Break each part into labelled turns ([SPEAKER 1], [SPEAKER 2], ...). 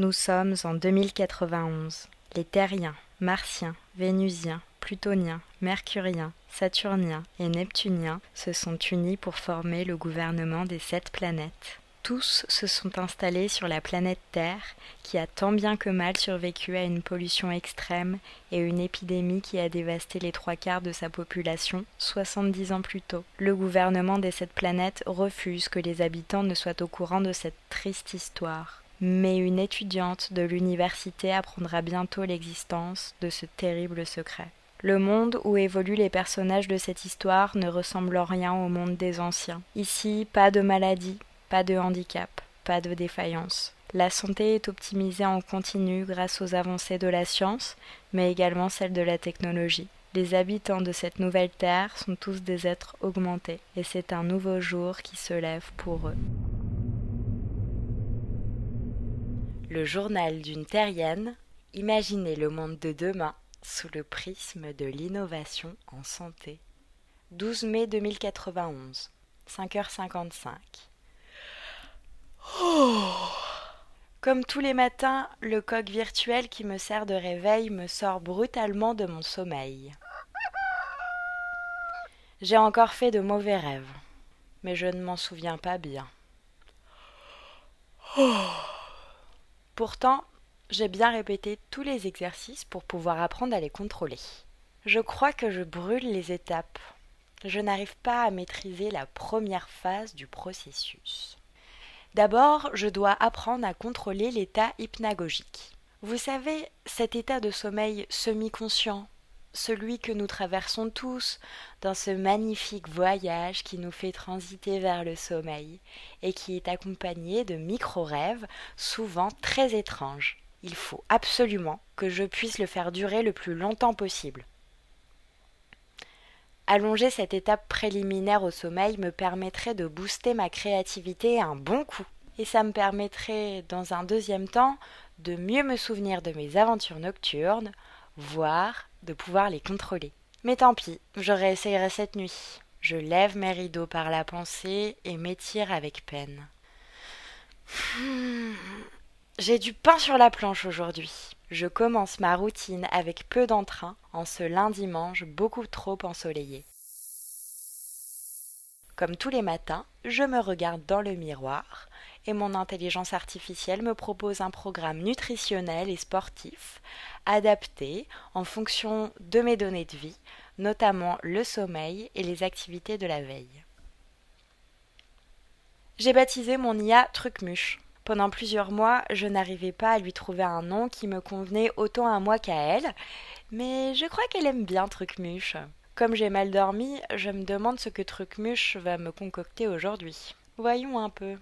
[SPEAKER 1] Nous sommes en 2091. Les terriens, martiens, vénusiens, plutoniens, mercuriens, saturniens et neptuniens se sont unis pour former le gouvernement des sept planètes. Tous se sont installés sur la planète Terre, qui a tant bien que mal survécu à une pollution extrême et une épidémie qui a dévasté les trois quarts de sa population soixante-dix ans plus tôt. Le gouvernement des sept planètes refuse que les habitants ne soient au courant de cette triste histoire. Mais une étudiante de l'université apprendra bientôt l'existence de ce terrible secret. Le monde où évoluent les personnages de cette histoire ne ressemble en rien au monde des anciens. Ici, pas de maladie, pas de handicap, pas de défaillance. La santé est optimisée en continu grâce aux avancées de la science, mais également celles de la technologie. Les habitants de cette nouvelle Terre sont tous des êtres augmentés, et c'est un nouveau jour qui se lève pour eux. Le journal d'une terrienne, imaginez le monde de demain sous le prisme de l'innovation en santé. 12 mai 2091, 5h55. Comme tous les matins, le coq virtuel qui me sert de réveil me sort brutalement de mon sommeil. J'ai encore fait de mauvais rêves, mais je ne m'en souviens pas bien. Pourtant, j'ai bien répété tous les exercices pour pouvoir apprendre à les contrôler. Je crois que je brûle les étapes. Je n'arrive pas à maîtriser la première phase du processus. D'abord, je dois apprendre à contrôler l'état hypnagogique. Vous savez, cet état de sommeil semi-conscient, celui que nous traversons tous dans ce magnifique voyage qui nous fait transiter vers le sommeil et qui est accompagné de micro-rêves souvent très étranges. Il faut absolument que je puisse le faire durer le plus longtemps possible. Allonger cette étape préliminaire au sommeil me permettrait de booster ma créativité un bon coup. Et ça me permettrait, dans un deuxième temps, de mieux me souvenir de mes aventures nocturnes, voire de pouvoir les contrôler. Mais tant pis, je réessayerai cette nuit. Je lève mes rideaux par la pensée et m'étire avec peine. Hmm. J'ai du pain sur la planche aujourd'hui. Je commence ma routine avec peu d'entrain en ce lundi dimanche beaucoup trop ensoleillé. Comme tous les matins, je me regarde dans le miroir et mon intelligence artificielle me propose un programme nutritionnel et sportif adapté en fonction de mes données de vie, notamment le sommeil et les activités de la veille. J'ai baptisé mon IA Trucmuche pendant plusieurs mois, je n'arrivais pas à lui trouver un nom qui me convenait autant à moi qu'à elle, mais je crois qu'elle aime bien Trucmuche. Comme j'ai mal dormi, je me demande ce que Trucmuche va me concocter aujourd'hui. Voyons un peu.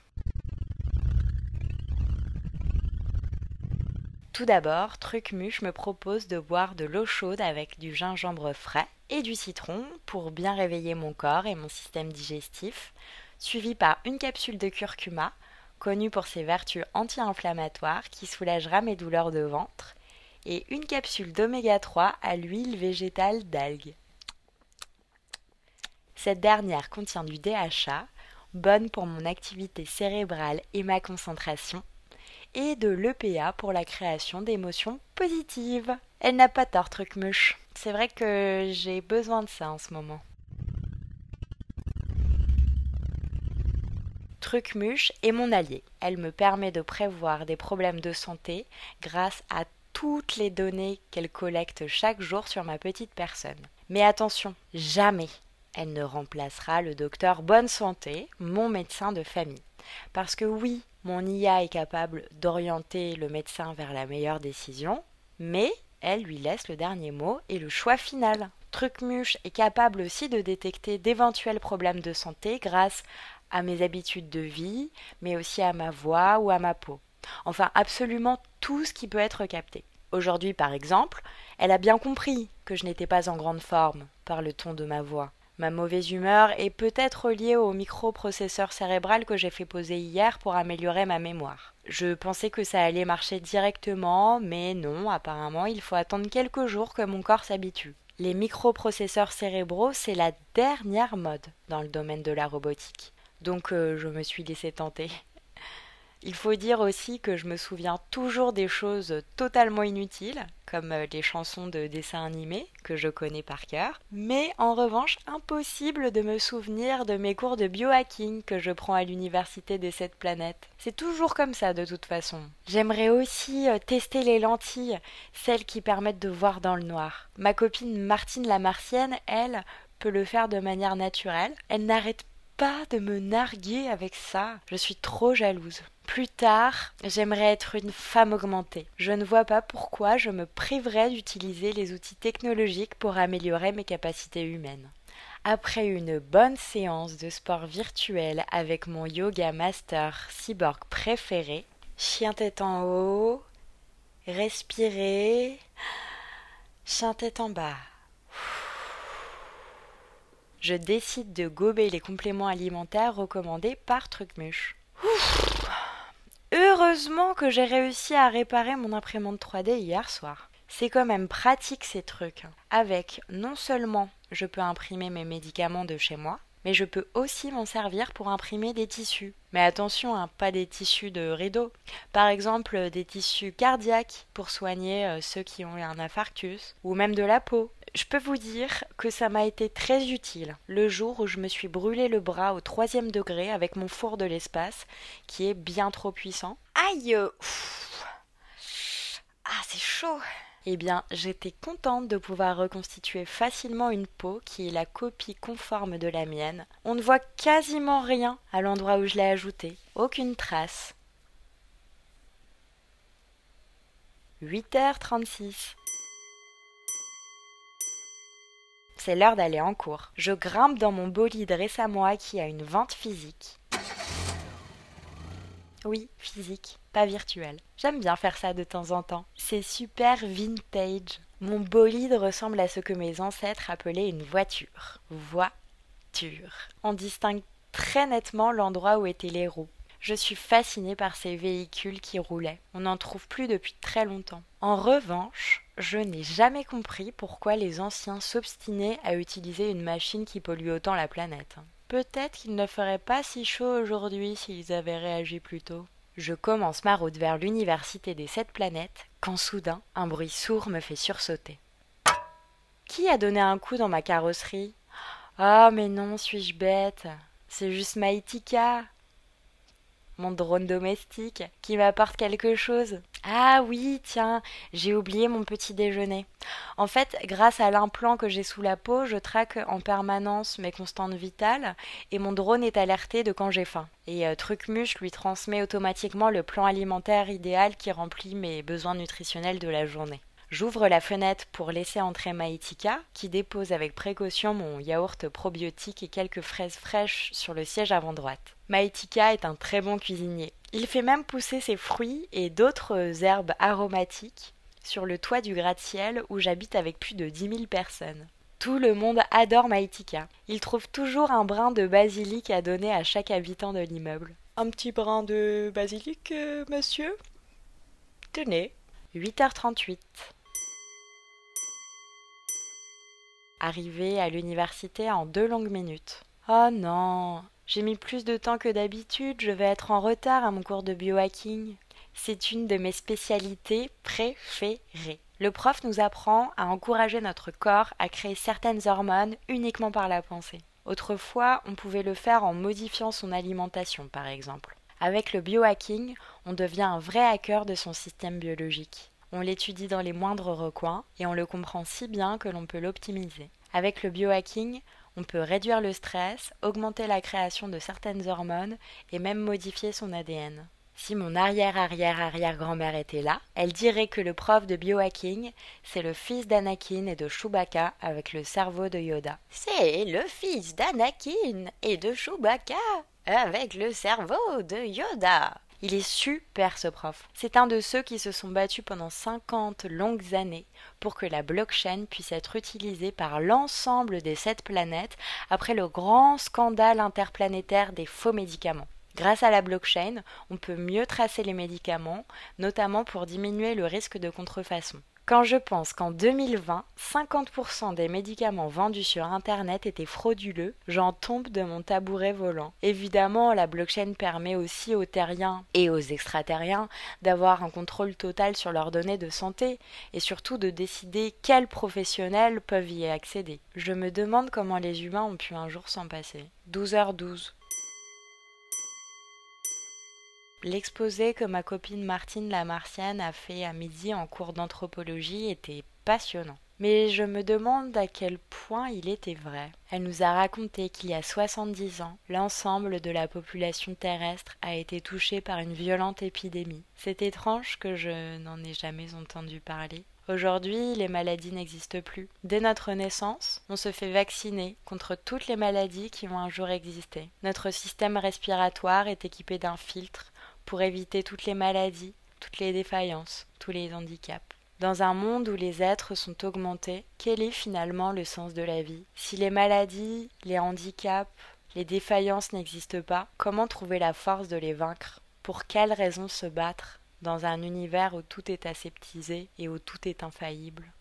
[SPEAKER 1] Tout d'abord, Trucmuche me propose de boire de l'eau chaude avec du gingembre frais et du citron pour bien réveiller mon corps et mon système digestif, suivi par une capsule de curcuma, connu pour ses vertus anti-inflammatoires qui soulagera mes douleurs de ventre, et une capsule d'oméga 3 à l'huile végétale d'algues. Cette dernière contient du DHA, bonne pour mon activité cérébrale et ma concentration, et de l'EPA pour la création d'émotions positives. Elle n'a pas tort, truc-mouche. C'est vrai que j'ai besoin de ça en ce moment. Trucmuche est mon allié. Elle me permet de prévoir des problèmes de santé grâce à toutes les données qu'elle collecte chaque jour sur ma petite personne. Mais attention, jamais elle ne remplacera le docteur Bonne Santé, mon médecin de famille. Parce que oui, mon IA est capable d'orienter le médecin vers la meilleure décision, mais elle lui laisse le dernier mot et le choix final. Trucmuche est capable aussi de détecter d'éventuels problèmes de santé grâce à mes habitudes de vie, mais aussi à ma voix ou à ma peau. Enfin, absolument tout ce qui peut être capté. Aujourd'hui, par exemple, elle a bien compris que je n'étais pas en grande forme par le ton de ma voix. Ma mauvaise humeur est peut-être liée au microprocesseur cérébral que j'ai fait poser hier pour améliorer ma mémoire. Je pensais que ça allait marcher directement, mais non, apparemment il faut attendre quelques jours que mon corps s'habitue. Les microprocesseurs cérébraux, c'est la dernière mode dans le domaine de la robotique. Donc euh, je me suis laissé tenter. Il faut dire aussi que je me souviens toujours des choses totalement inutiles, comme euh, les chansons de dessins animés que je connais par cœur, mais en revanche impossible de me souvenir de mes cours de biohacking que je prends à l'université des sept planètes. C'est toujours comme ça de toute façon. J'aimerais aussi euh, tester les lentilles, celles qui permettent de voir dans le noir. Ma copine Martine la Martienne, elle, peut le faire de manière naturelle. Elle n'arrête pas de me narguer avec ça. Je suis trop jalouse. Plus tard, j'aimerais être une femme augmentée. Je ne vois pas pourquoi je me priverais d'utiliser les outils technologiques pour améliorer mes capacités humaines. Après une bonne séance de sport virtuel avec mon yoga master cyborg préféré, chien tête en haut, respirer, chien tête en bas je décide de gober les compléments alimentaires recommandés par Trucmuche. Heureusement que j'ai réussi à réparer mon imprimante 3D hier soir. C'est quand même pratique ces trucs. Avec non seulement je peux imprimer mes médicaments de chez moi, mais je peux aussi m'en servir pour imprimer des tissus. Mais attention, hein, pas des tissus de rideau. Par exemple, des tissus cardiaques pour soigner euh, ceux qui ont eu un infarctus, ou même de la peau. Je peux vous dire que ça m'a été très utile le jour où je me suis brûlé le bras au troisième degré avec mon four de l'espace, qui est bien trop puissant. Aïe Ah, c'est chaud eh bien, j'étais contente de pouvoir reconstituer facilement une peau qui est la copie conforme de la mienne. On ne voit quasiment rien à l'endroit où je l'ai ajouté, aucune trace. 8h36. C'est l'heure d'aller en cours. Je grimpe dans mon bolide récemment acquis à une vente physique. Oui, physique, pas virtuel. J'aime bien faire ça de temps en temps. C'est super vintage. Mon bolide ressemble à ce que mes ancêtres appelaient une voiture. Voiture. On distingue très nettement l'endroit où étaient les roues. Je suis fascinée par ces véhicules qui roulaient. On n'en trouve plus depuis très longtemps. En revanche, je n'ai jamais compris pourquoi les anciens s'obstinaient à utiliser une machine qui pollue autant la planète. Peut-être qu'il ne ferait pas si chaud aujourd'hui s'ils avaient réagi plus tôt. Je commence ma route vers l'université des sept planètes quand soudain un bruit sourd me fait sursauter. Qui a donné un coup dans ma carrosserie? Ah, mais non, suis-je bête? C'est juste Maïtika mon drone domestique, qui m'apporte quelque chose. Ah oui, tiens, j'ai oublié mon petit déjeuner. En fait, grâce à l'implant que j'ai sous la peau, je traque en permanence mes constantes vitales et mon drone est alerté de quand j'ai faim. Et euh, Trucmuche lui transmet automatiquement le plan alimentaire idéal qui remplit mes besoins nutritionnels de la journée. J'ouvre la fenêtre pour laisser entrer Maïtika, qui dépose avec précaution mon yaourt probiotique et quelques fraises fraîches sur le siège avant droite. Maïtika est un très bon cuisinier. Il fait même pousser ses fruits et d'autres herbes aromatiques sur le toit du gratte-ciel où j'habite avec plus de dix mille personnes. Tout le monde adore Maïtika. Il trouve toujours un brin de basilic à donner à chaque habitant de l'immeuble. Un petit brin de basilic, euh, monsieur? Tenez. 8h38. Arrivé à l'université en deux longues minutes. Oh non, j'ai mis plus de temps que d'habitude, je vais être en retard à mon cours de biohacking. C'est une de mes spécialités préférées. Le prof nous apprend à encourager notre corps à créer certaines hormones uniquement par la pensée. Autrefois, on pouvait le faire en modifiant son alimentation, par exemple. Avec le biohacking, on devient un vrai hacker de son système biologique. On l'étudie dans les moindres recoins et on le comprend si bien que l'on peut l'optimiser. Avec le biohacking, on peut réduire le stress, augmenter la création de certaines hormones et même modifier son ADN. Si mon arrière-arrière-arrière-grand-mère était là, elle dirait que le prof de biohacking, c'est le fils d'Anakin et de Chewbacca avec le cerveau de Yoda. C'est le fils d'Anakin et de Chewbacca avec le cerveau de Yoda. Il est super ce prof. C'est un de ceux qui se sont battus pendant 50 longues années pour que la blockchain puisse être utilisée par l'ensemble des sept planètes après le grand scandale interplanétaire des faux médicaments. Grâce à la blockchain, on peut mieux tracer les médicaments, notamment pour diminuer le risque de contrefaçon. Quand je pense qu'en 2020, 50% des médicaments vendus sur Internet étaient frauduleux, j'en tombe de mon tabouret volant. Évidemment, la blockchain permet aussi aux terriens et aux extraterriens d'avoir un contrôle total sur leurs données de santé et surtout de décider quels professionnels peuvent y accéder. Je me demande comment les humains ont pu un jour s'en passer. 12h12. L'exposé que ma copine Martine la Martienne a fait à midi en cours d'anthropologie était passionnant. Mais je me demande à quel point il était vrai. Elle nous a raconté qu'il y a 70 ans, l'ensemble de la population terrestre a été touché par une violente épidémie. C'est étrange que je n'en ai jamais entendu parler. Aujourd'hui, les maladies n'existent plus. Dès notre naissance, on se fait vacciner contre toutes les maladies qui ont un jour existé. Notre système respiratoire est équipé d'un filtre pour éviter toutes les maladies, toutes les défaillances, tous les handicaps. Dans un monde où les êtres sont augmentés, quel est finalement le sens de la vie? Si les maladies, les handicaps, les défaillances n'existent pas, comment trouver la force de les vaincre? Pour quelles raisons se battre dans un univers où tout est aseptisé et où tout est infaillible?